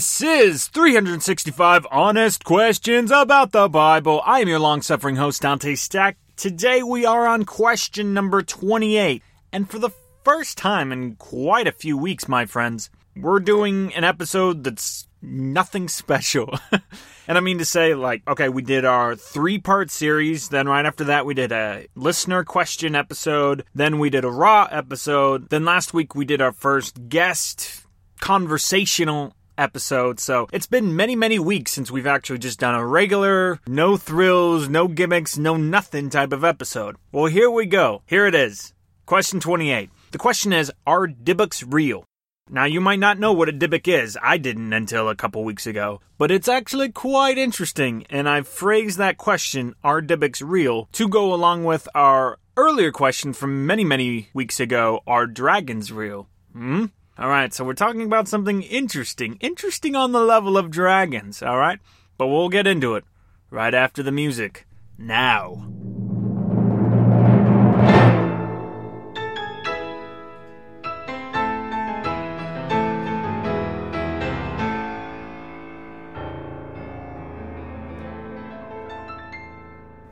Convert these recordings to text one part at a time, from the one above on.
This is 365 Honest Questions About the Bible. I am your long suffering host, Dante Stack. Today we are on question number 28. And for the first time in quite a few weeks, my friends, we're doing an episode that's nothing special. and I mean to say, like, okay, we did our three part series. Then right after that, we did a listener question episode. Then we did a raw episode. Then last week, we did our first guest conversational episode. So it's been many, many weeks since we've actually just done a regular, no thrills, no gimmicks, no nothing type of episode. Well, here we go. Here it is. Question 28. The question is Are Dybbuk's real? Now, you might not know what a Dybbuk is. I didn't until a couple weeks ago. But it's actually quite interesting, and I've phrased that question, Are Dybbuks real, to go along with our earlier question from many, many weeks ago, Are dragons real? Hmm? Alright, so we're talking about something interesting. Interesting on the level of dragons, alright? But we'll get into it right after the music. Now.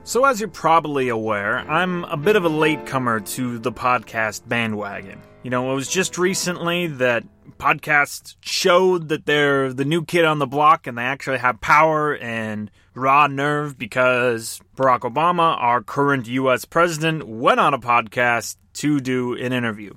So, as you're probably aware, I'm a bit of a latecomer to the podcast bandwagon. You know, it was just recently that podcasts showed that they're the new kid on the block and they actually have power and raw nerve because Barack Obama, our current US president, went on a podcast to do an interview.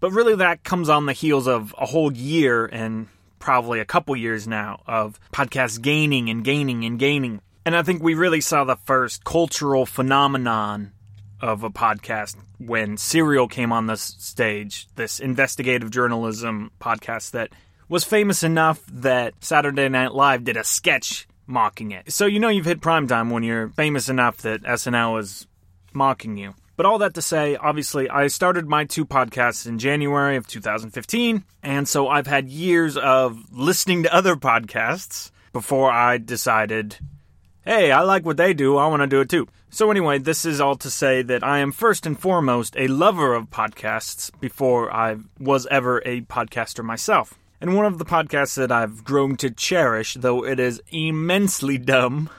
But really, that comes on the heels of a whole year and probably a couple years now of podcasts gaining and gaining and gaining. And I think we really saw the first cultural phenomenon of a podcast when Serial came on this stage, this investigative journalism podcast that was famous enough that Saturday Night Live did a sketch mocking it. So you know you've hit prime time when you're famous enough that SNL is mocking you. But all that to say, obviously, I started my two podcasts in January of 2015, and so I've had years of listening to other podcasts before I decided hey, I like what they do, I want to do it too. So, anyway, this is all to say that I am first and foremost a lover of podcasts before I was ever a podcaster myself. And one of the podcasts that I've grown to cherish, though it is immensely dumb,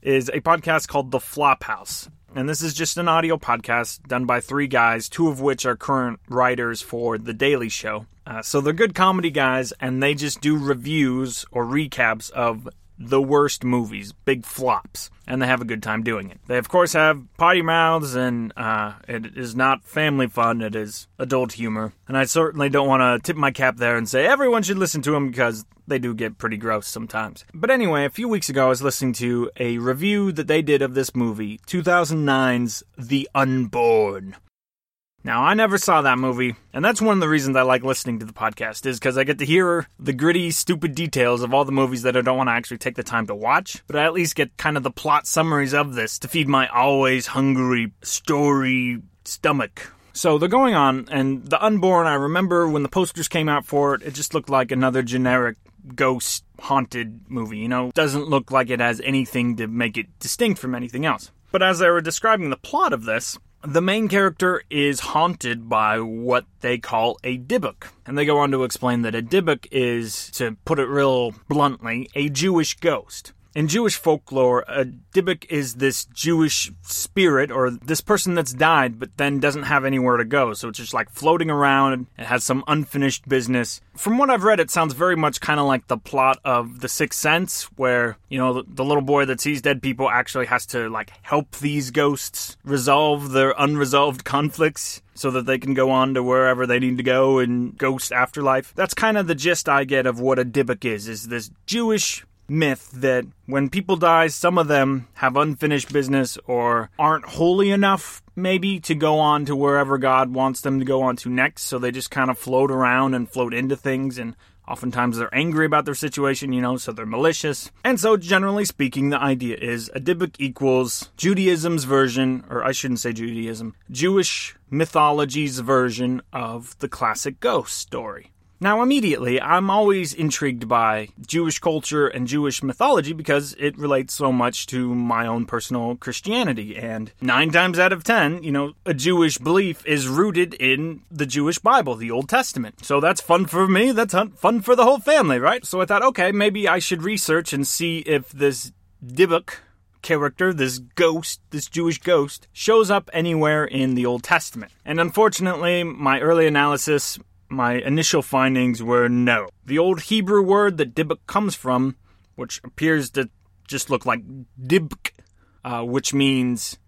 is a podcast called The Flophouse. And this is just an audio podcast done by three guys, two of which are current writers for The Daily Show. Uh, so they're good comedy guys, and they just do reviews or recaps of the worst movies, big flops, and they have a good time doing it. They, of course, have potty mouths, and uh, it is not family fun, it is adult humor. And I certainly don't want to tip my cap there and say everyone should listen to them because they do get pretty gross sometimes. But anyway, a few weeks ago, I was listening to a review that they did of this movie, 2009's The Unborn. Now, I never saw that movie, and that's one of the reasons I like listening to the podcast is because I get to hear the gritty, stupid details of all the movies that I don't want to actually take the time to watch, but I at least get kind of the plot summaries of this to feed my always hungry story stomach. So they're going on, and The Unborn, I remember when the posters came out for it, it just looked like another generic ghost haunted movie, you know? Doesn't look like it has anything to make it distinct from anything else. But as they were describing the plot of this, the main character is haunted by what they call a dybbuk. And they go on to explain that a dybbuk is, to put it real bluntly, a Jewish ghost. In Jewish folklore, a dybbuk is this Jewish spirit or this person that's died but then doesn't have anywhere to go. So it's just like floating around. It has some unfinished business. From what I've read, it sounds very much kind of like the plot of The Sixth Sense, where, you know, the, little boy that sees dead people actually has to like help these ghosts resolve their unresolved conflicts so that they can go on to wherever they need to go in ghost afterlife. That's kind of the gist I get of what a dybbuk is, is this Jewish myth that when people die, some of them have unfinished business or aren't holy enough, maybe, to go on to wherever God wants them to go on to next. So they just kind of float around and float into things and Oftentimes they're angry about their situation, you know, so they're malicious. And so, generally speaking, the idea is a dybbuk equals Judaism's version, or I shouldn't say Judaism, Jewish mythology's version of the classic ghost story. Now, immediately, I'm always intrigued by Jewish culture and Jewish mythology because it relates so much to my own personal Christianity. And nine times out of ten, you know, a Jewish belief is rooted in the Jewish Bible, the Old Testament. So that's fun for me. That's fun for the whole family, right? So I thought, okay, maybe I should research and see if this Dybbuk character, this ghost, this Jewish ghost, shows up anywhere in the Old Testament. And unfortunately, my early analysis my initial findings were no. The old Hebrew word that Dybbuk comes from, which appears to just look like dibk, uh, which means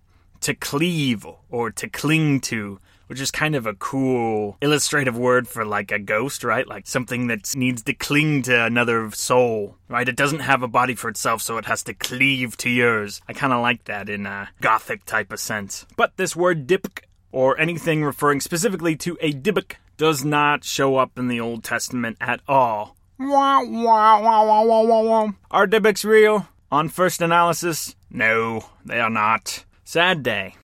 to cleave or to cling to, which is kind of a cool illustrative word for like a ghost, right? Like something that needs to cling to another soul, right? It doesn't have a body for itself, so it has to cleave to yours. I kind of like that in a gothic type of sense. But this word dipk, or anything referring specifically to a dybbuk, does not show up in the Old Testament at all. Are Dybbuks real? On first analysis, no, they are not. Sad day.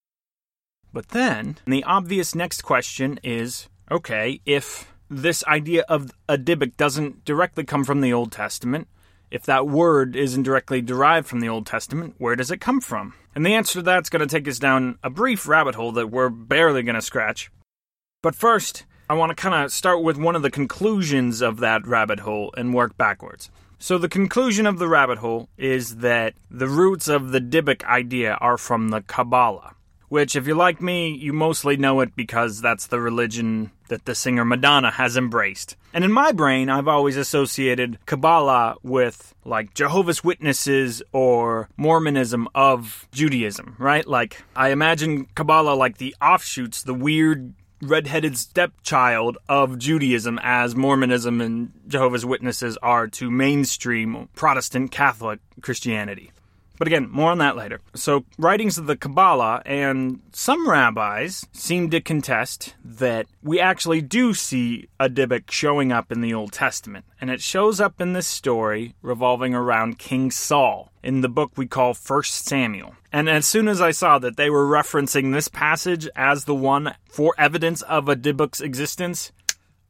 But then, the obvious next question is okay, if this idea of a Dybbuk doesn't directly come from the Old Testament, if that word isn't directly derived from the Old Testament, where does it come from? And the answer to that's going to take us down a brief rabbit hole that we're barely going to scratch. But first, I want to kind of start with one of the conclusions of that rabbit hole and work backwards. So, the conclusion of the rabbit hole is that the roots of the Dybbuk idea are from the Kabbalah, which, if you're like me, you mostly know it because that's the religion that the singer Madonna has embraced. And in my brain, I've always associated Kabbalah with like Jehovah's Witnesses or Mormonism of Judaism, right? Like, I imagine Kabbalah like the offshoots, the weird redheaded stepchild of Judaism as Mormonism and Jehovah's Witnesses are to mainstream Protestant Catholic Christianity. But again, more on that later. So, writings of the Kabbalah and some rabbis seem to contest that we actually do see a Dybbuk showing up in the Old Testament. And it shows up in this story revolving around King Saul in the book we call First Samuel. And as soon as I saw that they were referencing this passage as the one for evidence of a Dybbuk's existence,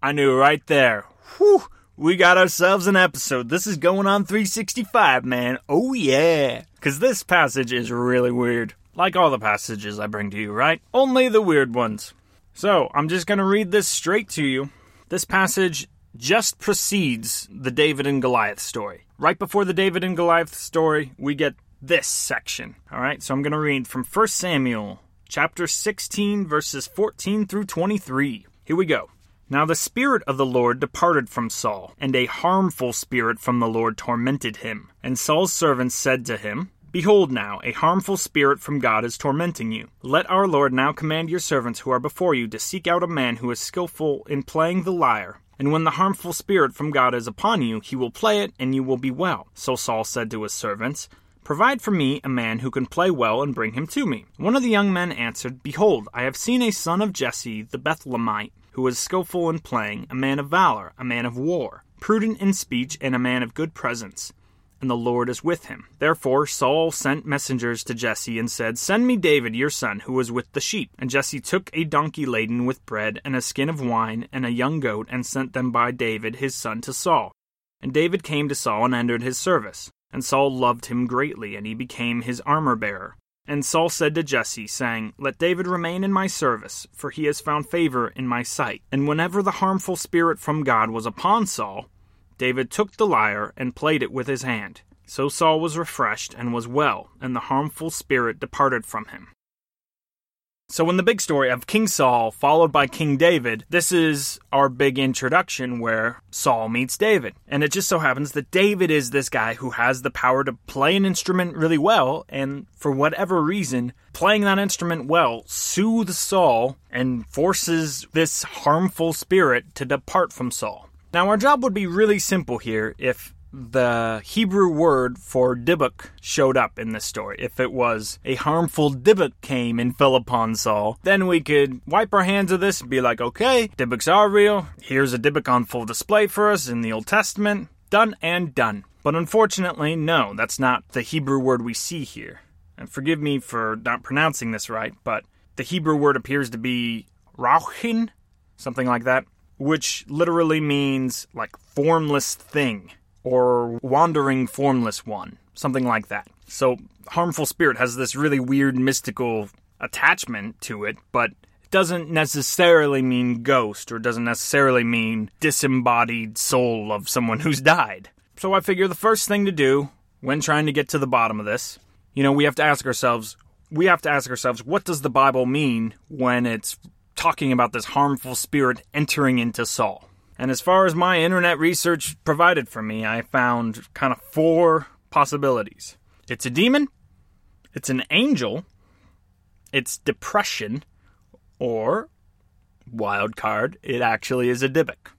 I knew right there. Whew, we got ourselves an episode. This is going on 365, man. Oh, yeah. Because this passage is really weird. Like all the passages I bring to you, right? Only the weird ones. So, I'm just going to read this straight to you. This passage just precedes the David and Goliath story. Right before the David and Goliath story, we get this section. All right, so I'm going to read from 1 Samuel chapter 16, verses 14 through 23. Here we go. Now the Spirit of the Lord departed from Saul, and a harmful spirit from the Lord tormented him. And Saul's servants said to him, Behold, now, a harmful spirit from God is tormenting you. Let our Lord now command your servants who are before you to seek out a man who is skilful in playing the lyre. And when the harmful spirit from God is upon you, he will play it, and you will be well. So Saul said to his servants, Provide for me a man who can play well and bring him to me. One of the young men answered, Behold, I have seen a son of Jesse the Bethlehemite who was skilful in playing, a man of valor, a man of war, prudent in speech, and a man of good presence. And the Lord is with him. Therefore Saul sent messengers to Jesse and said, Send me David your son, who was with the sheep. And Jesse took a donkey laden with bread, and a skin of wine, and a young goat, and sent them by David his son to Saul. And David came to Saul and entered his service. And Saul loved him greatly, and he became his armor bearer. And Saul said to Jesse, saying, Let David remain in my service, for he has found favor in my sight. And whenever the harmful spirit from God was upon Saul, David took the lyre and played it with his hand. So Saul was refreshed and was well, and the harmful spirit departed from him. So, in the big story of King Saul followed by King David, this is our big introduction where Saul meets David. And it just so happens that David is this guy who has the power to play an instrument really well, and for whatever reason, playing that instrument well soothes Saul and forces this harmful spirit to depart from Saul. Now, our job would be really simple here if the Hebrew word for Dybbuk showed up in this story. If it was a harmful Dybbuk came and fell upon Saul, then we could wipe our hands of this and be like, okay, Dybbuks are real. Here's a Dybbuk on full display for us in the Old Testament. Done and done. But unfortunately, no, that's not the Hebrew word we see here. And forgive me for not pronouncing this right, but the Hebrew word appears to be rauchin, something like that. Which literally means like formless thing or wandering formless one, something like that. So, harmful spirit has this really weird mystical attachment to it, but it doesn't necessarily mean ghost or doesn't necessarily mean disembodied soul of someone who's died. So, I figure the first thing to do when trying to get to the bottom of this, you know, we have to ask ourselves we have to ask ourselves what does the Bible mean when it's talking about this harmful spirit entering into Saul? And as far as my internet research provided for me, I found kind of four possibilities. It's a demon, it's an angel, it's depression, or wild card, it actually is a Dybbuk.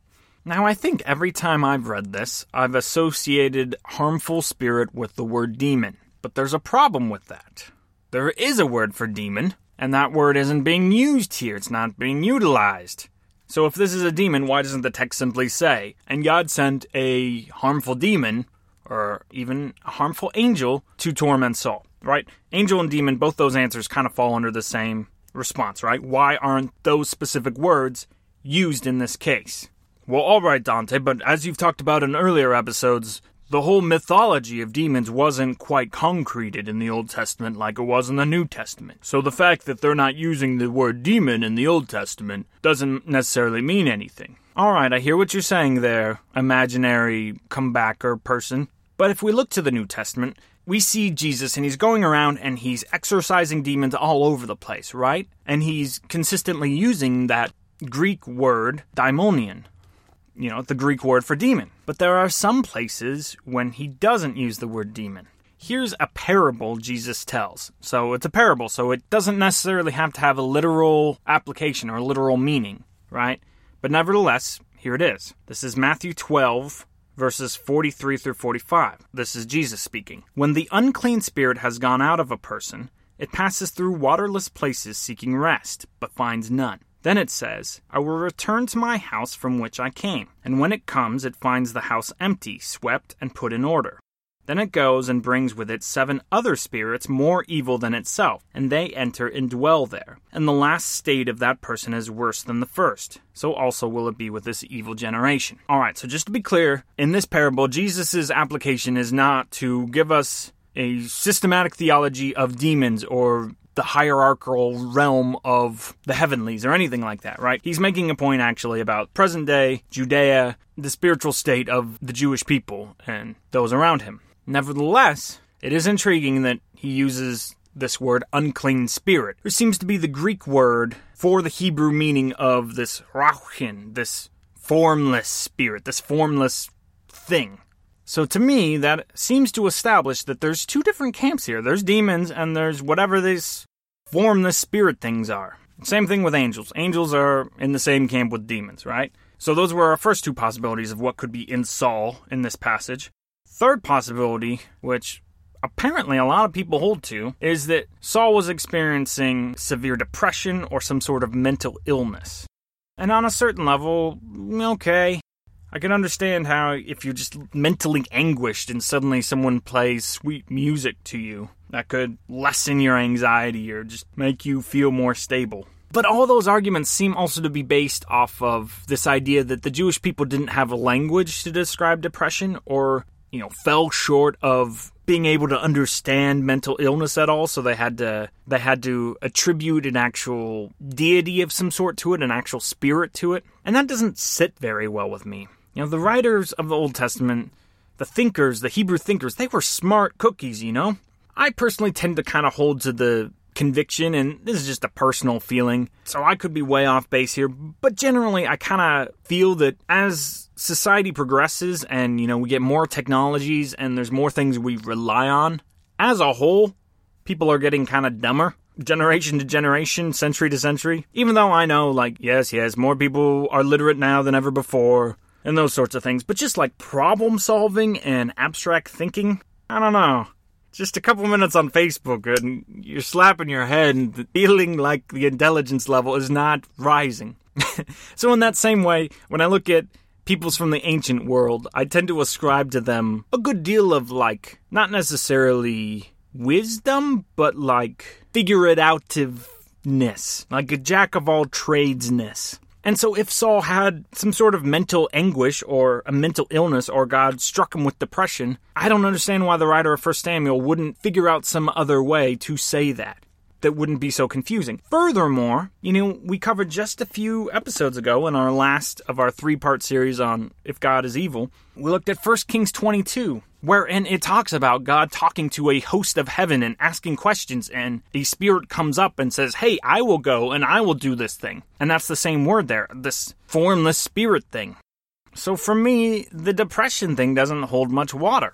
Now, I think every time I've read this, I've associated harmful spirit with the word demon. But there's a problem with that. There is a word for demon, and that word isn't being used here. It's not being utilized. So if this is a demon, why doesn't the text simply say, and God sent a harmful demon, or even a harmful angel, to torment Saul? Right? Angel and demon, both those answers kind of fall under the same response, right? Why aren't those specific words used in this case? Well, alright, Dante, but as you've talked about in earlier episodes, the whole mythology of demons wasn't quite concreted in the Old Testament like it was in the New Testament. So the fact that they're not using the word demon in the Old Testament doesn't necessarily mean anything. Alright, I hear what you're saying there, imaginary comebacker person. But if we look to the New Testament, we see Jesus and he's going around and he's exorcising demons all over the place, right? And he's consistently using that Greek word daimonion you know, the Greek word for demon. But there are some places when he doesn't use the word demon. Here's a parable Jesus tells. So it's a parable, so it doesn't necessarily have to have a literal application or literal meaning, right? But nevertheless, here it is. This is Matthew 12, verses 43 through 45. This is Jesus speaking. When the unclean spirit has gone out of a person, it passes through waterless places seeking rest, but finds none. Then it says, I will return to my house from which I came. And when it comes, it finds the house empty, swept, and put in order. Then it goes and brings with it seven other spirits more evil than itself, and they enter and dwell there. And the last state of that person is worse than the first. So also will it be with this evil generation. Alright, so just to be clear, in this parable, Jesus' application is not to give us a systematic theology of demons or the hierarchical realm of the heavenlies or anything like that, right? He's making a point actually about present day Judea, the spiritual state of the Jewish people and those around him. Nevertheless, it is intriguing that he uses this word unclean spirit, which seems to be the Greek word for the Hebrew meaning of this rauchin, this formless spirit, this formless thing. So to me, that seems to establish that there's two different camps here. There's demons and there's whatever these formless spirit things are. Same thing with angels. Angels are in the same camp with demons, right? So those were our first two possibilities of what could be in Saul in this passage. Third possibility, which apparently a lot of people hold to, is that Saul was experiencing severe depression or some sort of mental illness. And on a certain level, okay, I can understand how if you're just mentally anguished and suddenly someone plays sweet music to you, that could lessen your anxiety or just make you feel more stable. But all those arguments seem also to be based off of this idea that the Jewish people didn't have a language to describe depression or, you know, fell short of being able to understand mental illness at all, so they had to they had to attribute an actual deity of some sort to it, an actual spirit to it. And that doesn't sit very well with me. You know, the writers of the Old Testament, the thinkers, the Hebrew thinkers, they were smart cookies, you know? I personally tend to kind of hold to the conviction, and this is just a personal feeling, so I could be way off base here, but generally I kind of feel that as society progresses and, you know, we get more technologies and there's more things we rely on, as a whole, people are getting kind of dumber generation to generation, century to century. Even though I know, like, yes, yes, more people are literate now than ever before and those sorts of things. But just like problem solving and abstract thinking, I don't know. Just a couple minutes on Facebook and you're slapping your head and feeling like the intelligence level is not rising. so, in that same way, when I look at peoples from the ancient world, I tend to ascribe to them a good deal of like, not necessarily wisdom, but like figure it outness, like a jack of all tradesness. And so, if Saul had some sort of mental anguish or a mental illness, or God struck him with depression, I don't understand why the writer of 1 Samuel wouldn't figure out some other way to say that. That wouldn't be so confusing. Furthermore, you know, we covered just a few episodes ago in our last of our three part series on If God is Evil, we looked at 1 Kings 22, wherein it talks about God talking to a host of heaven and asking questions, and a spirit comes up and says, Hey, I will go and I will do this thing. And that's the same word there, this formless spirit thing. So for me, the depression thing doesn't hold much water.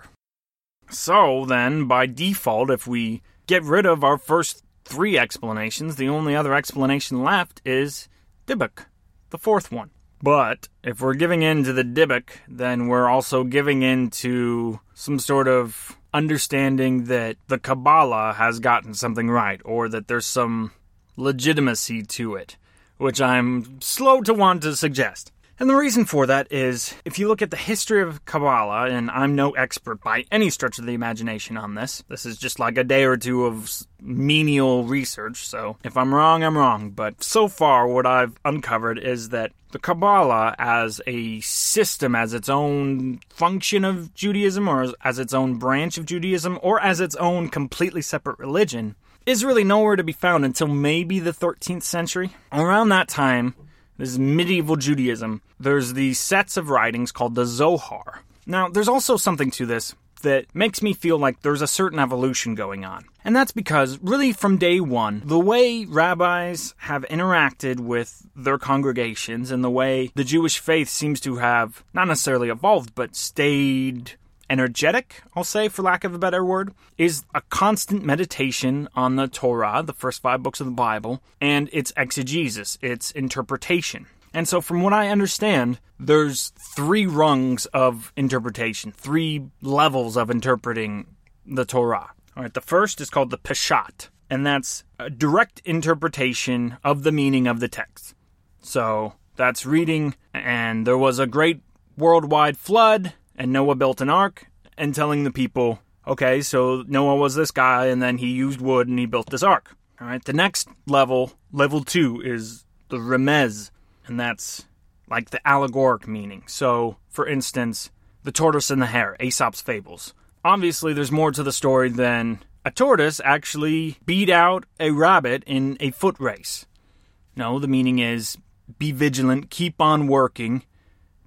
So then, by default, if we get rid of our first three explanations, the only other explanation left is Dybbuk, the fourth one. But if we're giving in to the Dybbuk, then we're also giving in to some sort of understanding that the Kabbalah has gotten something right, or that there's some legitimacy to it, which I'm slow to want to suggest. And the reason for that is if you look at the history of Kabbalah, and I'm no expert by any stretch of the imagination on this, this is just like a day or two of menial research, so if I'm wrong, I'm wrong. But so far, what I've uncovered is that the Kabbalah, as a system, as its own function of Judaism, or as its own branch of Judaism, or as its own completely separate religion, is really nowhere to be found until maybe the 13th century. Around that time, this is medieval Judaism. There's these sets of writings called the Zohar. Now, there's also something to this that makes me feel like there's a certain evolution going on. And that's because, really, from day one, the way rabbis have interacted with their congregations and the way the Jewish faith seems to have not necessarily evolved, but stayed energetic, I'll say, for lack of a better word, is a constant meditation on the Torah, the first five books of the Bible, and its exegesis, its interpretation. And so, from what I understand, there's three rungs of interpretation, three levels of interpreting the Torah. All right, the first is called the Peshat, and that's a direct interpretation of the meaning of the text. So, that's reading, and there was a great worldwide flood, and Noah built an ark and telling the people, okay, so Noah was this guy and then he used wood and he built this ark. All right, the next level, level two, is the remez, and that's like the allegoric meaning. So, for instance, the tortoise and the hare, Aesop's fables. Obviously, there's more to the story than a tortoise actually beat out a rabbit in a foot race. No, the meaning is be vigilant, keep on working,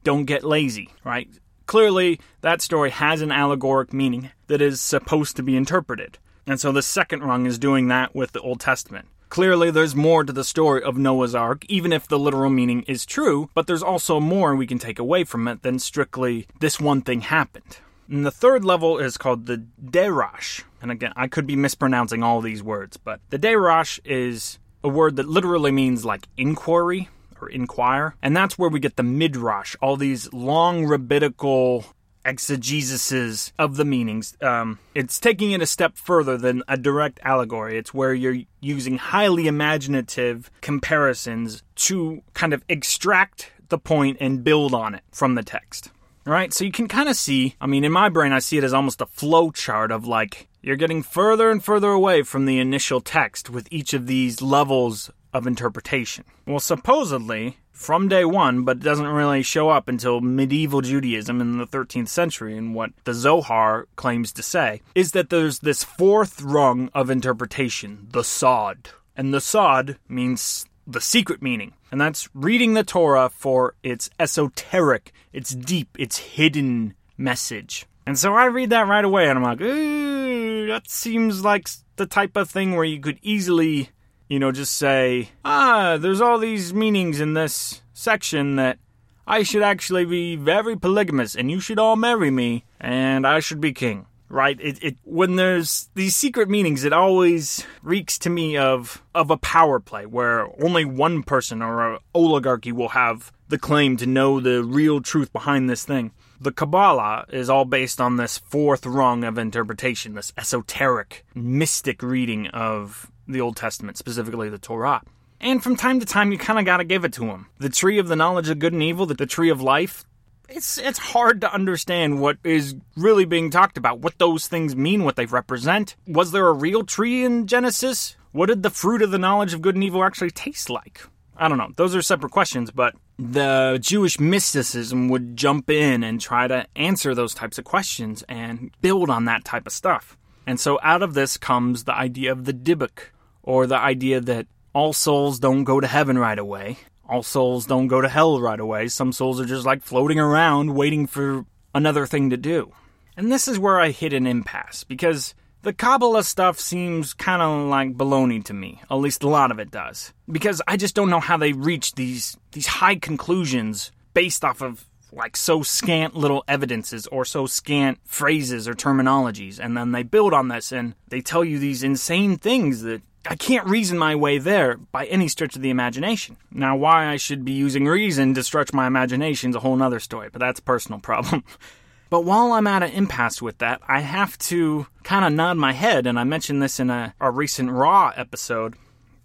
don't get lazy, right? Clearly, that story has an allegoric meaning that is supposed to be interpreted. And so the second rung is doing that with the Old Testament. Clearly, there's more to the story of Noah's Ark, even if the literal meaning is true, but there's also more we can take away from it than strictly this one thing happened. And the third level is called the Derash. And again, I could be mispronouncing all these words, but the Derash is a word that literally means like inquiry or inquire. And that's where we get the midrash, all these long rabbinical exegesis of the meanings. Um, it's taking it a step further than a direct allegory. It's where you're using highly imaginative comparisons to kind of extract the point and build on it from the text. All right, so you can kind of see, I mean, in my brain, I see it as almost a flow chart of like you're getting further and further away from the initial text with each of these levels of interpretation. Well, supposedly, from day one, but doesn't really show up until medieval Judaism in the 13th century, and what the Zohar claims to say, is that there's this fourth rung of interpretation, the Sod. And the Sod means the secret meaning, and that's reading the Torah for its esoteric, its deep, its hidden message. And so I read that right away, and I'm like, ooh, that seems like the type of thing where you could easily you know, just say, ah, there's all these meanings in this section that I should actually be very polygamous and you should all marry me and I should be king. Right? It, it when there's these secret meanings, it always reeks to me of of a power play where only one person or an oligarchy will have the claim to know the real truth behind this thing. The Kabbalah is all based on this fourth rung of interpretation, this esoteric, mystic reading of the Old Testament, specifically the Torah. And from time to time, you kind of got to give it to him. The tree of the knowledge of good and evil, the, the tree of life, it's it's hard to understand what is really being talked about, what those things mean, what they represent. Was there a real tree in Genesis? What did the fruit of the knowledge of good and evil actually taste like? I don't know. Those are separate questions, but the Jewish mysticism would jump in and try to answer those types of questions and build on that type of stuff. And so out of this comes the idea of the Dybbuk, or the idea that all souls don't go to heaven right away. All souls don't go to hell right away. Some souls are just like floating around waiting for another thing to do. And this is where I hit an impasse because the Kabbalah stuff seems kind of like baloney to me. At least a lot of it does. Because I just don't know how they reach these these high conclusions based off of like so scant little evidences or so scant phrases or terminologies and then they build on this and they tell you these insane things that I can't reason my way there by any stretch of the imagination. Now, why I should be using reason to stretch my imagination is a whole other story, but that's a personal problem. but while I'm at an impasse with that, I have to kind of nod my head, and I mentioned this in a, a recent Raw episode,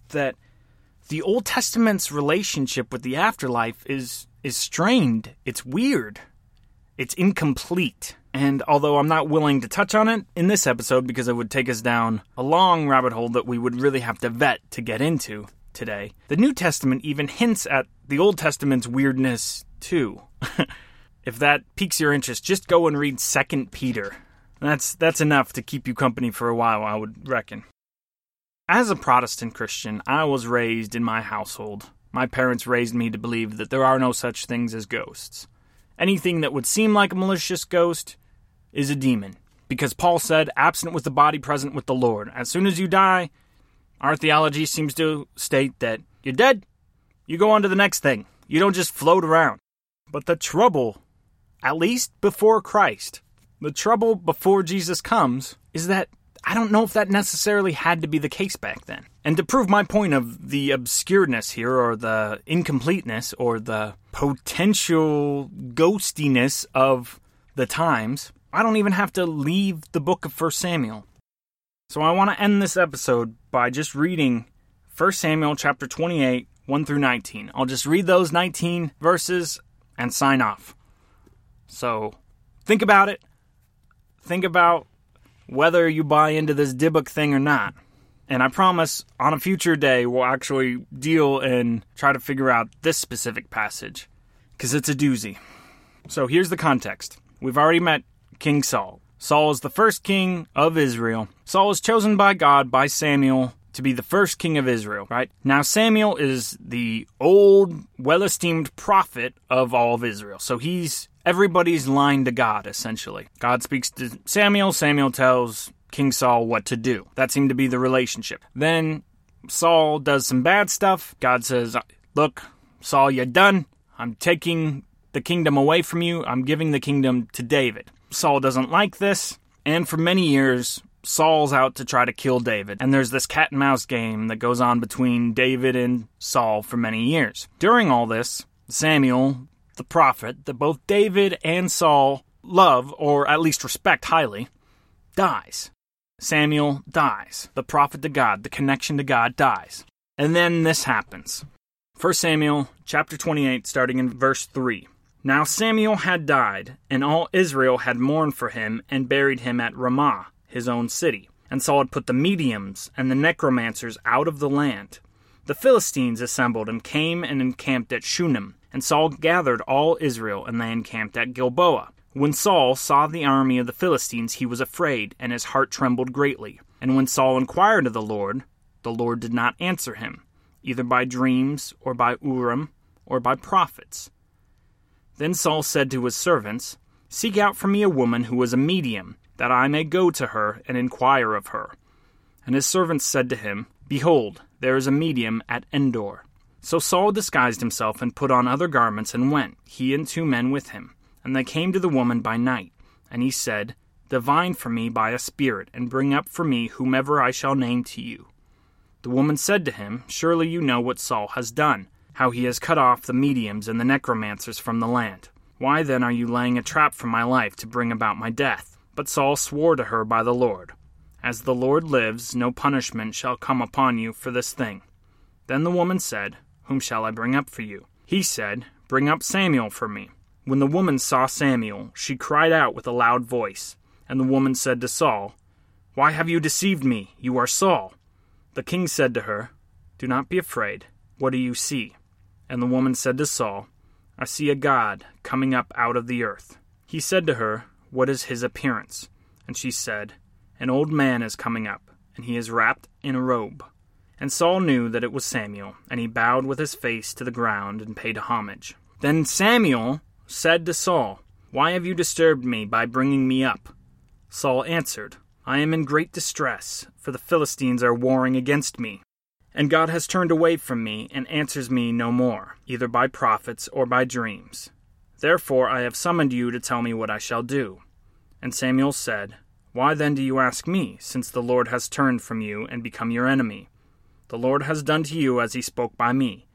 that the Old Testament's relationship with the afterlife is is strained. It's weird. It's incomplete. And although I'm not willing to touch on it in this episode because it would take us down a long rabbit hole that we would really have to vet to get into today, the New Testament even hints at the Old Testament's weirdness too. if that piques your interest, just go and read 2 Peter. That's that's enough to keep you company for a while, I would reckon. As a Protestant Christian, I was raised in my household. My parents raised me to believe that there are no such things as ghosts. Anything that would seem like a malicious ghost is a demon. Because Paul said, absent with the body, present with the Lord. As soon as you die, our theology seems to state that you're dead, you go on to the next thing. You don't just float around. But the trouble, at least before Christ, the trouble before Jesus comes, is that I don't know if that necessarily had to be the case back then. And to prove my point of the obscureness here, or the incompleteness, or the potential ghostiness of the times, I don't even have to leave the book of 1 Samuel. So I want to end this episode by just reading 1 Samuel chapter 28, 1 through 19. I'll just read those 19 verses and sign off. So think about it. Think about whether you buy into this Dybbuk thing or not. And I promise on a future day we'll actually deal and try to figure out this specific passage. Because it's a doozy. So here's the context. We've already met King Saul. Saul is the first king of Israel. Saul was chosen by God by Samuel to be the first king of Israel, right? Now, Samuel is the old, well esteemed prophet of all of Israel. So he's everybody's line to God, essentially. God speaks to Samuel, Samuel tells King Saul what to do. That seemed to be the relationship. Then Saul does some bad stuff. God says, Look, Saul, you're done. I'm taking the kingdom away from you. I'm giving the kingdom to David. Saul doesn't like this, and for many years, Saul's out to try to kill David. And there's this cat and mouse game that goes on between David and Saul for many years. During all this, Samuel, the prophet that both David and Saul love, or at least respect highly, dies. Samuel dies. The prophet to God, the connection to God dies. And then this happens. 1 Samuel chapter 28, starting in verse 3. Now Samuel had died, and all Israel had mourned for him and buried him at Ramah, his own city. And Saul had put the mediums and the necromancers out of the land. The Philistines assembled and came and encamped at Shunem. And Saul gathered all Israel, and they encamped at Gilboa. When Saul saw the army of the Philistines, he was afraid, and his heart trembled greatly. And when Saul inquired of the Lord, the Lord did not answer him, either by dreams, or by Urim, or by prophets. Then Saul said to his servants, Seek out for me a woman who is a medium, that I may go to her and inquire of her. And his servants said to him, Behold, there is a medium at Endor. So Saul disguised himself and put on other garments and went, he and two men with him. And they came to the woman by night. And he said, Divine for me by a spirit, and bring up for me whomever I shall name to you. The woman said to him, Surely you know what Saul has done, how he has cut off the mediums and the necromancers from the land. Why then are you laying a trap for my life to bring about my death? But Saul swore to her by the Lord, As the Lord lives, no punishment shall come upon you for this thing. Then the woman said, Whom shall I bring up for you? He said, Bring up Samuel for me. When the woman saw Samuel, she cried out with a loud voice. And the woman said to Saul, Why have you deceived me? You are Saul. The king said to her, Do not be afraid. What do you see? And the woman said to Saul, I see a God coming up out of the earth. He said to her, What is his appearance? And she said, An old man is coming up, and he is wrapped in a robe. And Saul knew that it was Samuel, and he bowed with his face to the ground and paid homage. Then Samuel said to Saul, Why have you disturbed me by bringing me up? Saul answered, I am in great distress, for the Philistines are warring against me. And God has turned away from me and answers me no more, either by prophets or by dreams. Therefore I have summoned you to tell me what I shall do. And Samuel said, Why then do you ask me, since the Lord has turned from you and become your enemy? The Lord has done to you as he spoke by me.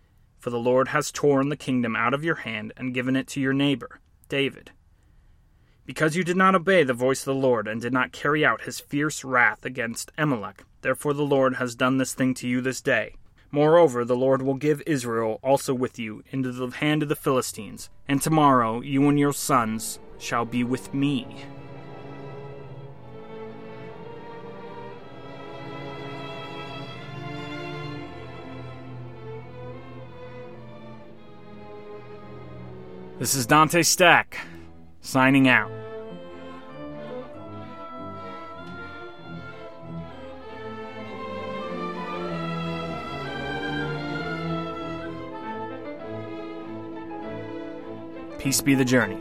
For the Lord has torn the kingdom out of your hand and given it to your neighbor, David. Because you did not obey the voice of the Lord and did not carry out his fierce wrath against Amalek, therefore the Lord has done this thing to you this day. Moreover, the Lord will give Israel also with you into the hand of the Philistines, and tomorrow you and your sons shall be with me. This is Dante Stack, signing out. Peace be the journey.